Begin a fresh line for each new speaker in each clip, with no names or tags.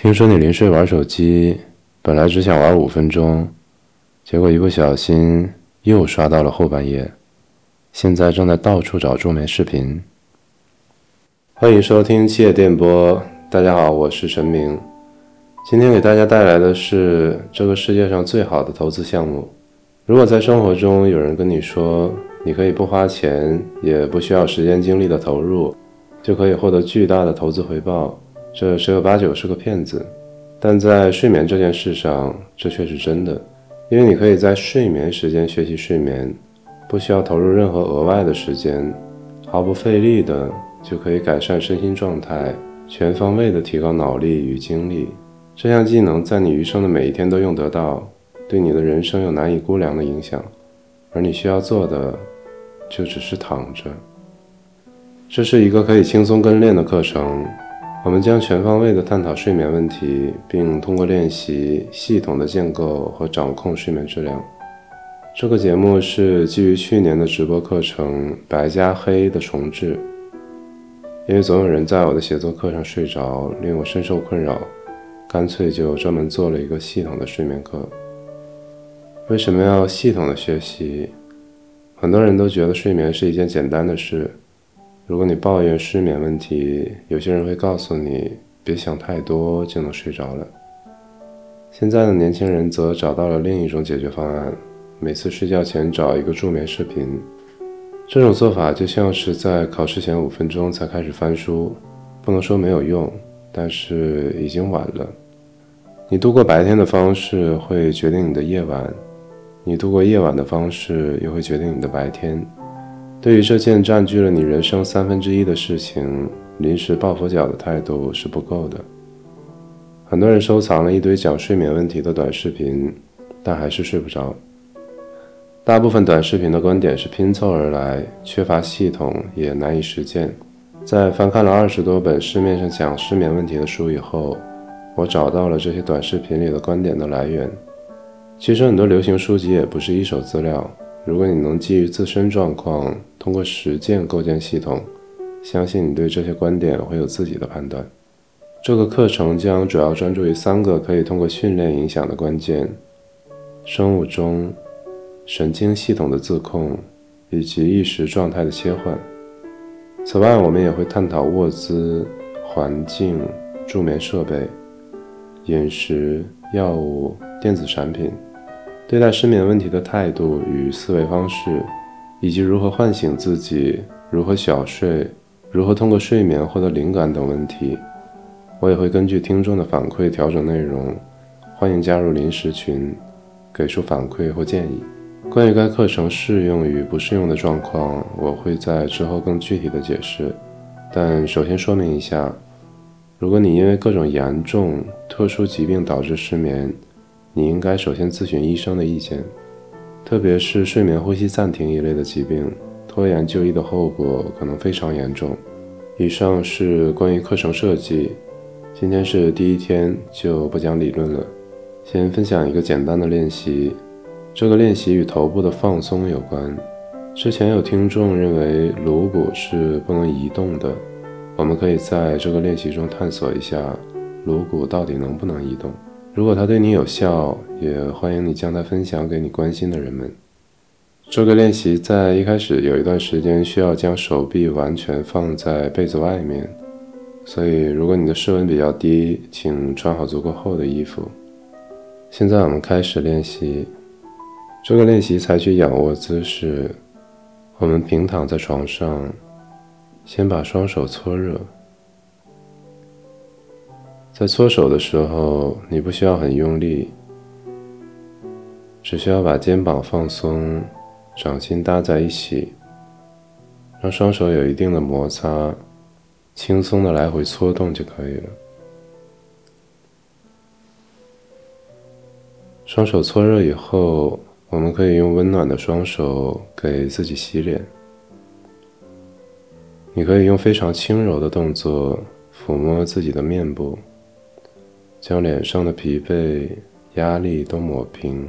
听说你临睡玩手机，本来只想玩五分钟，结果一不小心又刷到了后半夜，现在正在到处找助眠视频。欢迎收听七夜电波，大家好，我是陈明，今天给大家带来的是这个世界上最好的投资项目。如果在生活中有人跟你说，你可以不花钱，也不需要时间精力的投入，就可以获得巨大的投资回报。这十有八九是个骗子，但在睡眠这件事上，这却是真的。因为你可以在睡眠时间学习睡眠，不需要投入任何额外的时间，毫不费力的就可以改善身心状态，全方位的提高脑力与精力。这项技能在你余生的每一天都用得到，对你的人生有难以估量的影响。而你需要做的，就只是躺着。这是一个可以轻松跟练的课程。我们将全方位地探讨睡眠问题，并通过练习系统的建构和掌控睡眠质量。这个节目是基于去年的直播课程《白加黑》的重置。因为总有人在我的写作课上睡着，令我深受困扰，干脆就专门做了一个系统的睡眠课。为什么要系统的学习？很多人都觉得睡眠是一件简单的事。如果你抱怨失眠问题，有些人会告诉你别想太多就能睡着了。现在的年轻人则找到了另一种解决方案：每次睡觉前找一个助眠视频。这种做法就像是在考试前五分钟才开始翻书，不能说没有用，但是已经晚了。你度过白天的方式会决定你的夜晚，你度过夜晚的方式又会决定你的白天。对于这件占据了你人生三分之一的事情，临时抱佛脚的态度是不够的。很多人收藏了一堆讲睡眠问题的短视频，但还是睡不着。大部分短视频的观点是拼凑而来，缺乏系统，也难以实践。在翻看了二十多本市面上讲失眠问题的书以后，我找到了这些短视频里的观点的来源。其实很多流行书籍也不是一手资料。如果你能基于自身状况，通过实践构建系统，相信你对这些观点会有自己的判断。这个课程将主要专注于三个可以通过训练影响的关键：生物钟、神经系统的自控以及意识状态的切换。此外，我们也会探讨卧姿、环境、助眠设备、饮食、药物、电子产品。对待失眠问题的态度与思维方式，以及如何唤醒自己、如何小睡、如何通过睡眠获得灵感等问题，我也会根据听众的反馈调整内容。欢迎加入临时群，给出反馈或建议。关于该课程适用与不适用的状况，我会在之后更具体的解释。但首先说明一下，如果你因为各种严重、特殊疾病导致失眠，你应该首先咨询医生的意见，特别是睡眠呼吸暂停一类的疾病，拖延就医的后果可能非常严重。以上是关于课程设计，今天是第一天，就不讲理论了。先分享一个简单的练习，这个练习与头部的放松有关。之前有听众认为颅骨是不能移动的，我们可以在这个练习中探索一下颅骨到底能不能移动。如果它对你有效，也欢迎你将它分享给你关心的人们。这个练习在一开始有一段时间需要将手臂完全放在被子外面，所以如果你的室温比较低，请穿好足够厚的衣服。现在我们开始练习。这个练习采取仰卧姿势，我们平躺在床上，先把双手搓热。在搓手的时候，你不需要很用力，只需要把肩膀放松，掌心搭在一起，让双手有一定的摩擦，轻松的来回搓动就可以了。双手搓热以后，我们可以用温暖的双手给自己洗脸。你可以用非常轻柔的动作抚摸自己的面部。将脸上的疲惫、压力都抹平，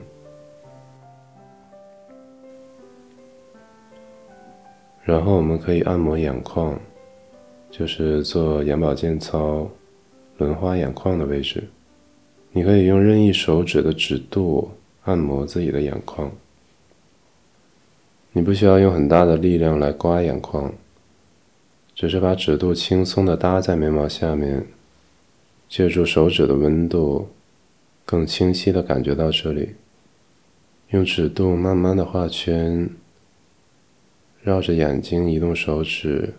然后我们可以按摩眼眶，就是做眼保健操、轮花眼眶的位置。你可以用任意手指的指肚按摩自己的眼眶。你不需要用很大的力量来刮眼眶，只是把指肚轻松的搭在眉毛下面，借助手指的温度，更清晰的感觉到这里。用指肚慢慢的画圈，绕着眼睛移动手指，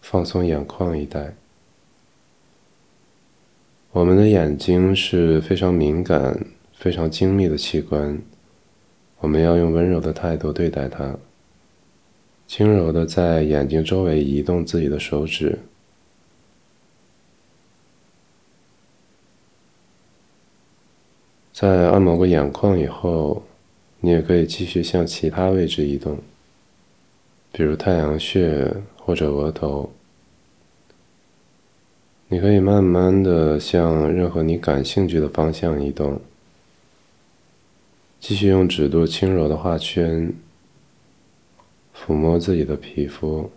放松眼眶一带。我们的眼睛是非常敏感、非常精密的器官。我们要用温柔的态度对待它，轻柔的在眼睛周围移动自己的手指。在按摩过眼眶以后，你也可以继续向其他位置移动，比如太阳穴或者额头。你可以慢慢的向任何你感兴趣的方向移动。继续用指肚轻柔的画圈，抚摸自己的皮肤，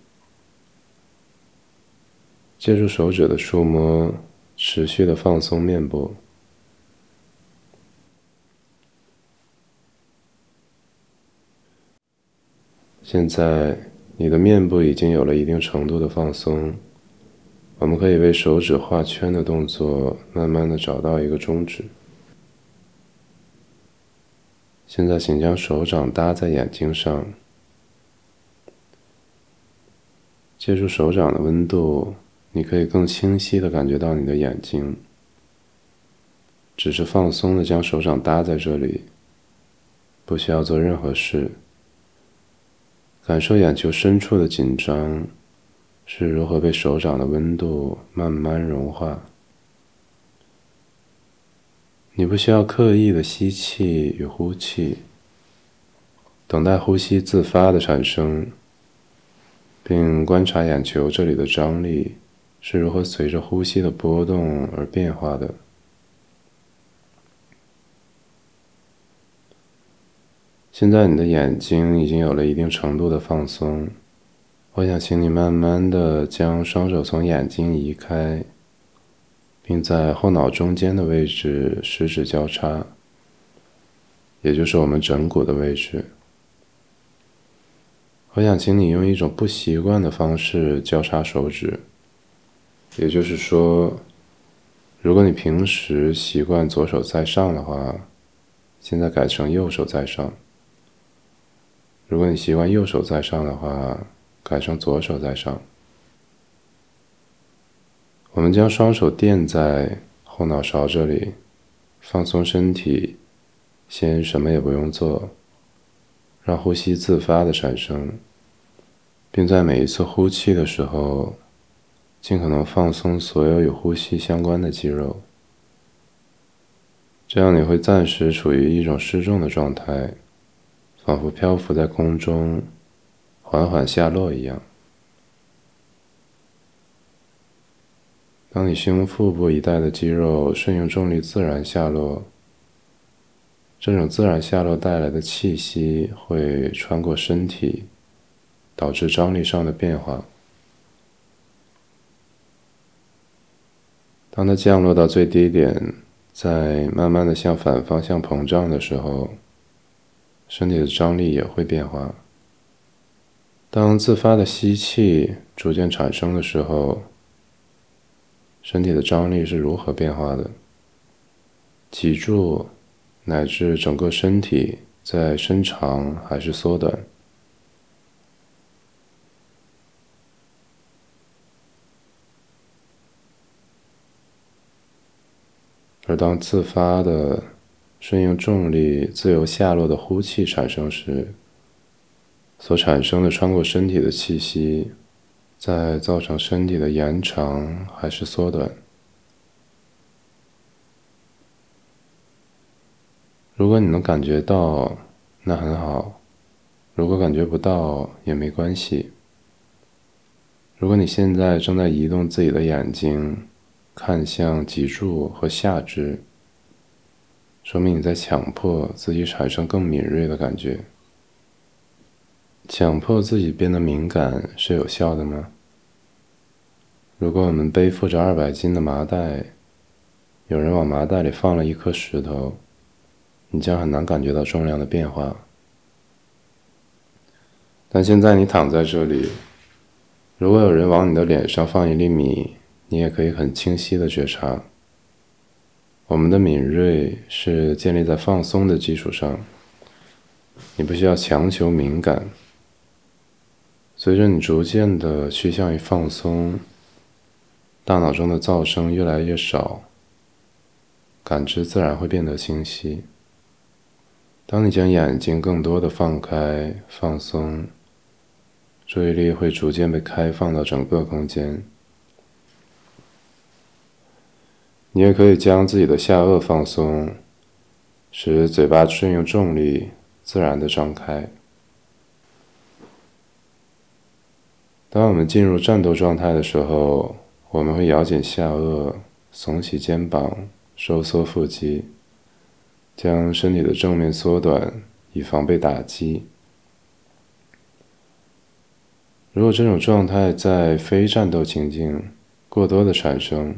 借助手指的触摸，持续的放松面部。现在你的面部已经有了一定程度的放松，我们可以为手指画圈的动作慢慢的找到一个中指。现在，请将手掌搭在眼睛上，借助手掌的温度，你可以更清晰的感觉到你的眼睛。只是放松的将手掌搭在这里，不需要做任何事。感受眼球深处的紧张是如何被手掌的温度慢慢融化。你不需要刻意的吸气与呼气，等待呼吸自发的产生，并观察眼球这里的张力是如何随着呼吸的波动而变化的。现在你的眼睛已经有了一定程度的放松，我想请你慢慢的将双手从眼睛移开。并在后脑中间的位置食指交叉，也就是我们枕骨的位置。我想请你用一种不习惯的方式交叉手指，也就是说，如果你平时习惯左手在上的话，现在改成右手在上；如果你习惯右手在上的话，改成左手在上。我们将双手垫在后脑勺这里，放松身体，先什么也不用做，让呼吸自发的产生，并在每一次呼气的时候，尽可能放松所有与呼吸相关的肌肉。这样你会暂时处于一种失重的状态，仿佛漂浮在空中，缓缓下落一样。当你胸腹部一带的肌肉顺应重力自然下落，这种自然下落带来的气息会穿过身体，导致张力上的变化。当它降落到最低点，在慢慢的向反方向膨胀的时候，身体的张力也会变化。当自发的吸气逐渐产生的时候，身体的张力是如何变化的？脊柱乃至整个身体在伸长还是缩短？而当自发的顺应重力自由下落的呼气产生时，所产生的穿过身体的气息。在造成身体的延长还是缩短？如果你能感觉到，那很好；如果感觉不到，也没关系。如果你现在正在移动自己的眼睛，看向脊柱和下肢，说明你在强迫自己产生更敏锐的感觉。强迫自己变得敏感是有效的吗？如果我们背负着二百斤的麻袋，有人往麻袋里放了一颗石头，你将很难感觉到重量的变化。但现在你躺在这里，如果有人往你的脸上放一粒米，你也可以很清晰的觉察。我们的敏锐是建立在放松的基础上，你不需要强求敏感。随着你逐渐的趋向于放松，大脑中的噪声越来越少，感知自然会变得清晰。当你将眼睛更多的放开、放松，注意力会逐渐被开放到整个空间。你也可以将自己的下颚放松，使嘴巴顺应重力，自然的张开。当我们进入战斗状态的时候，我们会咬紧下颚，耸起肩膀，收缩腹肌，将身体的正面缩短，以防被打击。如果这种状态在非战斗情境过多的产生，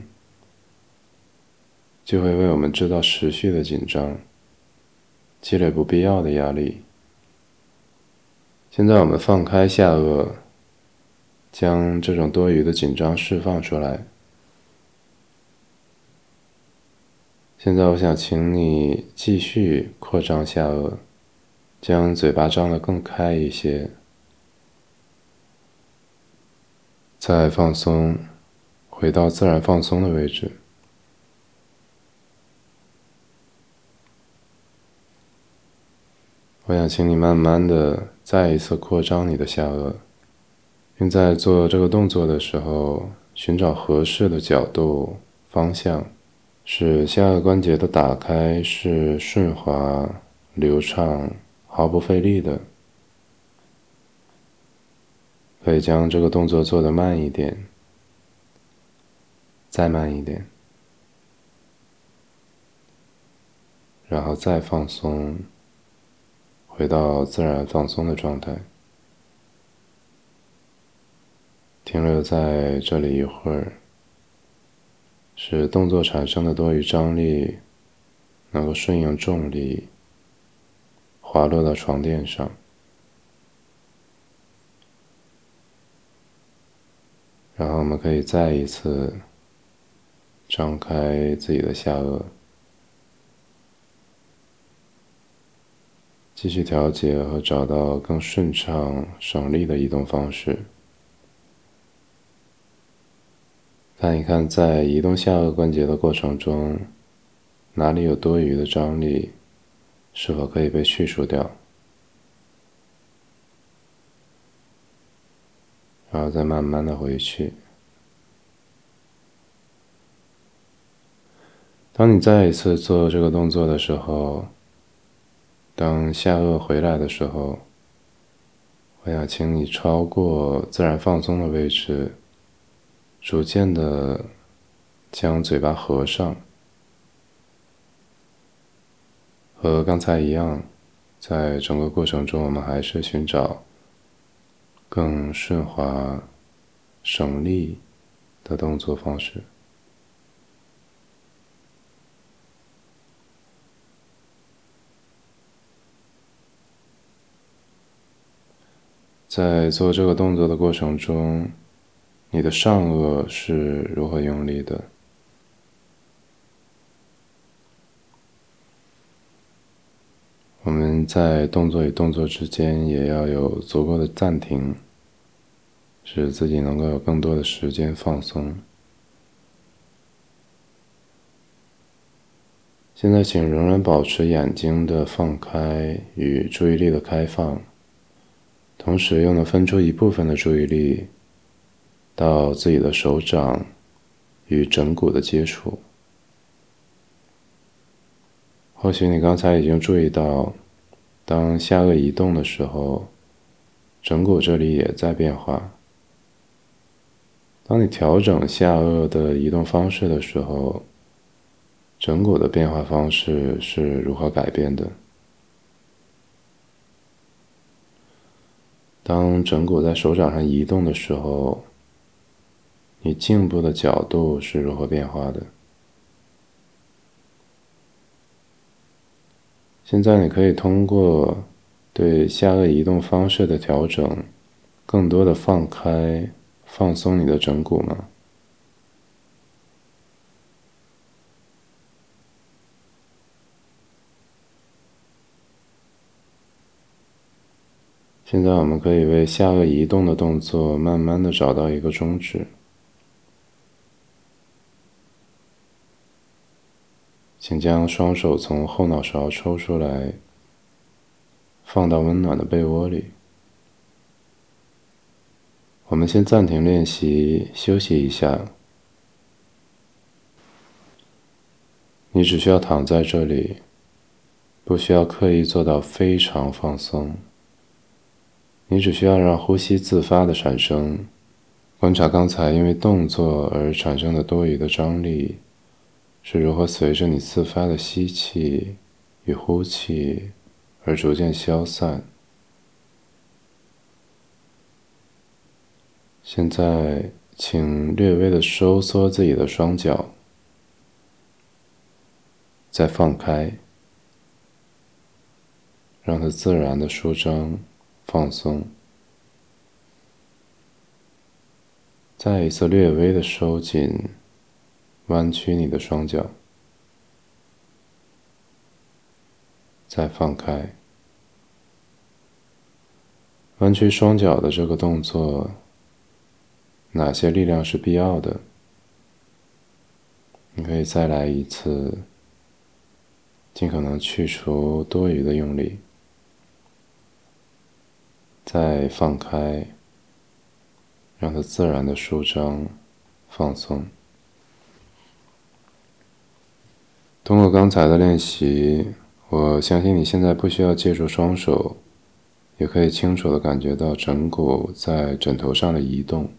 就会为我们制造持续的紧张，积累不必要的压力。现在我们放开下颚，将这种多余的紧张释放出来。现在我想请你继续扩张下颚，将嘴巴张得更开一些，再放松，回到自然放松的位置。我想请你慢慢的再一次扩张你的下颚，并在做这个动作的时候寻找合适的角度、方向，使下颚关节的打开是顺滑、流畅、毫不费力的。可以将这个动作做得慢一点，再慢一点，然后再放松。回到自然放松的状态，停留在这里一会儿，使动作产生的多余张力能够顺应重力滑落到床垫上，然后我们可以再一次张开自己的下颚。继续调节和找到更顺畅、省力的移动方式。看一看，在移动下颚关节的过程中，哪里有多余的张力，是否可以被去除掉？然后再慢慢的回去。当你再一次做这个动作的时候。当下颚回来的时候，我想请你超过自然放松的位置，逐渐的将嘴巴合上，和刚才一样，在整个过程中，我们还是寻找更顺滑、省力的动作方式。在做这个动作的过程中，你的上颚是如何用力的？我们在动作与动作之间也要有足够的暂停，使自己能够有更多的时间放松。现在，请仍然保持眼睛的放开与注意力的开放。同时，又能分出一部分的注意力到自己的手掌与枕骨的接触。或许你刚才已经注意到，当下颚移动的时候，枕骨这里也在变化。当你调整下颚的移动方式的时候，枕骨的变化方式是如何改变的？当枕骨在手掌上移动的时候，你颈部的角度是如何变化的。现在你可以通过对下颚移动方式的调整，更多的放开、放松你的枕骨吗？现在我们可以为下颚移动的动作慢慢的找到一个终止，请将双手从后脑勺抽出来，放到温暖的被窝里。我们先暂停练习，休息一下。你只需要躺在这里，不需要刻意做到非常放松。你只需要让呼吸自发的产生，观察刚才因为动作而产生的多余的张力是如何随着你自发的吸气与呼气而逐渐消散。现在，请略微的收缩自己的双脚，再放开，让它自然的舒张。放松，再一次略微的收紧，弯曲你的双脚，再放开。弯曲双脚的这个动作，哪些力量是必要的？你可以再来一次，尽可能去除多余的用力。再放开，让它自然的舒张、放松。通过刚才的练习，我相信你现在不需要借助双手，也可以清楚的感觉到枕骨在枕头上的移动。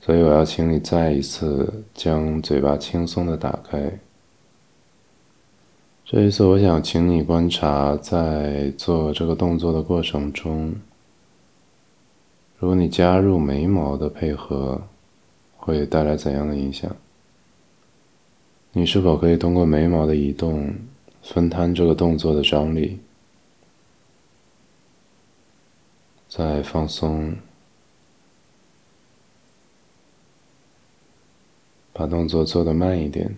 所以，我要请你再一次将嘴巴轻松的打开。这一次，我想请你观察，在做这个动作的过程中，如果你加入眉毛的配合，会带来怎样的影响？你是否可以通过眉毛的移动，分摊这个动作的张力？再放松，把动作做得慢一点。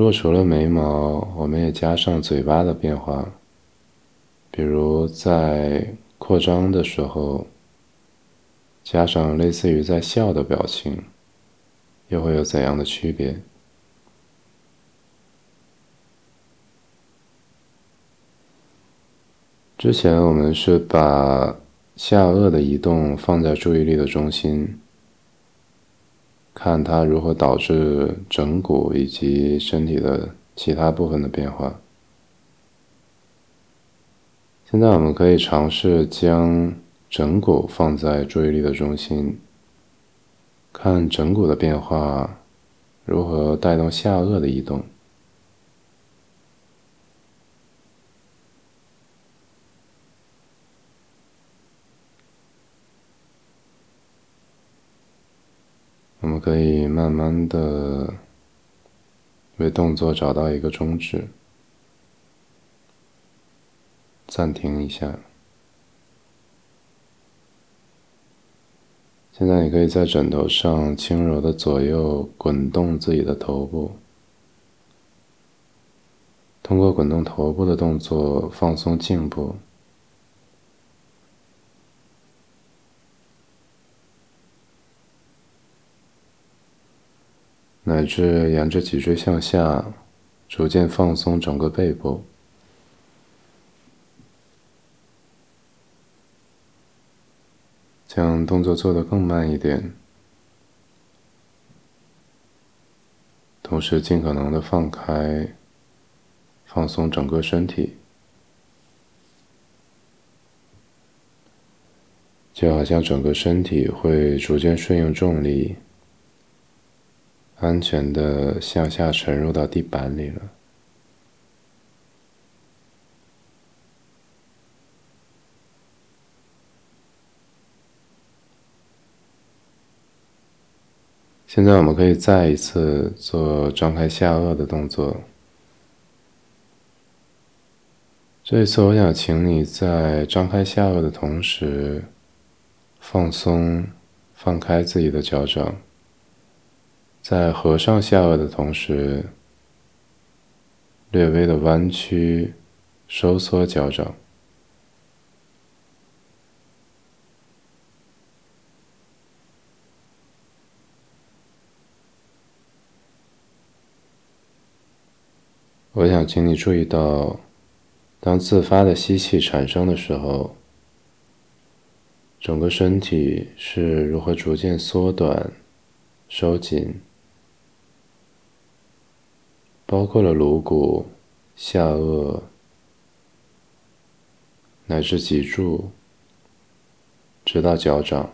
如果除了眉毛，我们也加上嘴巴的变化，比如在扩张的时候，加上类似于在笑的表情，又会有怎样的区别？之前我们是把下颚的移动放在注意力的中心。看它如何导致枕骨以及身体的其他部分的变化。现在我们可以尝试将枕骨放在注意力的中心，看枕骨的变化如何带动下颚的移动。可以慢慢的为动作找到一个终止，暂停一下。现在你可以在枕头上轻柔的左右滚动自己的头部，通过滚动头部的动作放松颈部。乃至沿着脊椎向下，逐渐放松整个背部，将动作做得更慢一点，同时尽可能的放开、放松整个身体，就好像整个身体会逐渐顺应重力。安全的向下沉入到地板里了。现在我们可以再一次做张开下颚的动作。这一次我想请你在张开下颚的同时放松放开自己的脚掌。在合上下颚的同时，略微的弯曲、收缩脚掌。我想请你注意到，当自发的吸气产生的时候，整个身体是如何逐渐缩短、收紧，包括了颅骨、下颚，乃至脊柱，直到脚掌。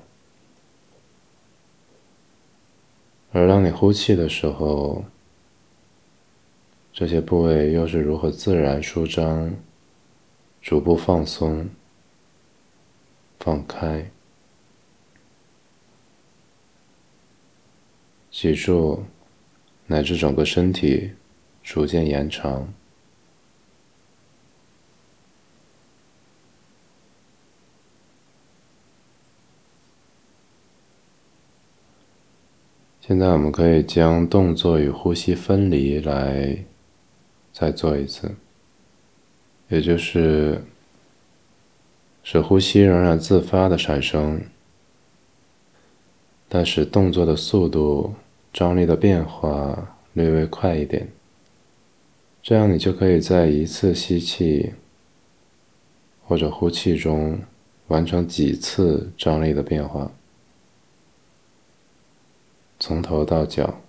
而当你呼气的时候，这些部位又是如何自然舒张、逐步放松、放开？脊柱乃至整个身体逐渐延长。现在我们可以将动作与呼吸分离来。再做一次，也就是使呼吸仍然自发的产生，但使动作的速度、张力的变化略微快一点。这样你就可以在一次吸气或者呼气中完成几次张力的变化，从头到脚。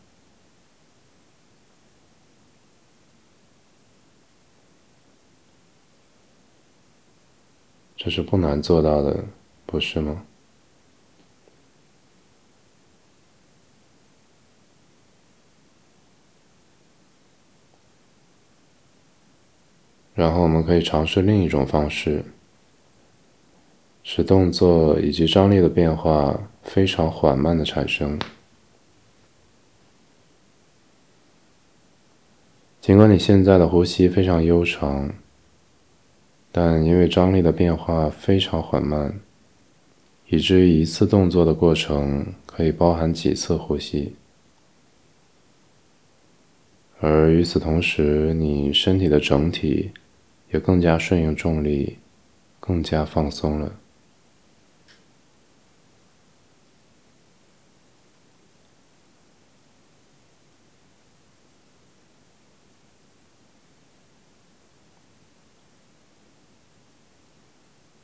这是不难做到的，不是吗？然后我们可以尝试另一种方式，使动作以及张力的变化非常缓慢的产生。尽管你现在的呼吸非常悠长。但因为张力的变化非常缓慢，以至于一次动作的过程可以包含几次呼吸，而与此同时，你身体的整体也更加顺应重力，更加放松了。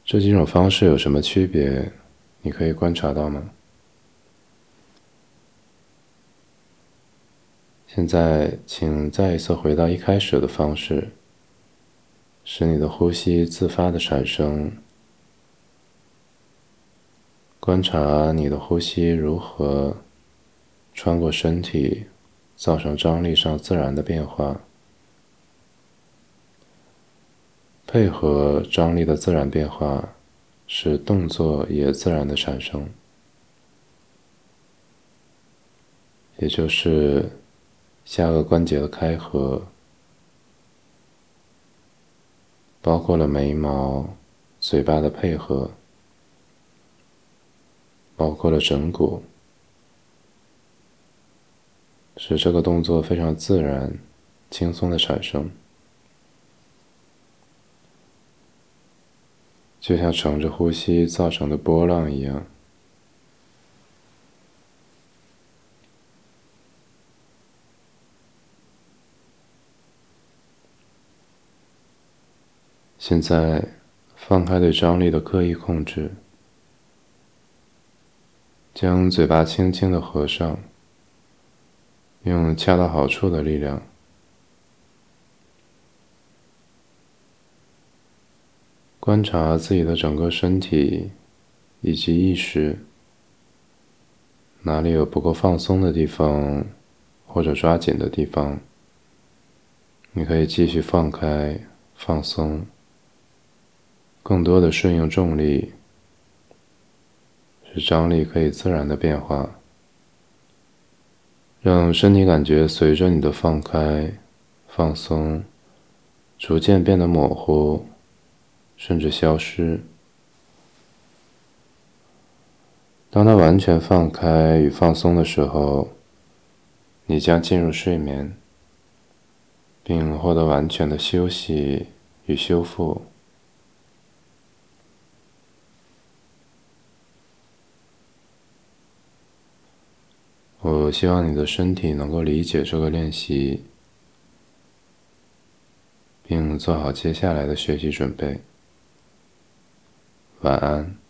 这几种方式有什么区别？你可以观察到吗？现在，请再一次回到一开始的方式，使你的呼吸自发的产生，观察你的呼吸如何穿过身体，造成张力上自然的变化。配合张力的自然变化，使动作也自然的产生，也就是下颚关节的开合，包括了眉毛、嘴巴的配合，包括了枕骨，使这个动作非常自然、轻松的产生。就像乘着呼吸造成的波浪一样。现在，放开对张力的刻意控制，将嘴巴轻轻的合上，用恰到好处的力量。观察自己的整个身体以及意识，哪里有不够放松的地方，或者抓紧的地方，你可以继续放开、放松，更多的顺应重力，使张力可以自然的变化。让身体感觉随着你的放开、放松，逐渐变得模糊，甚至消失。当它完全放开与放松的时候，你将进入睡眠，并获得完全的休息与修复。我希望你的身体能够理解这个练习，并做好接下来的学习准备。晚安。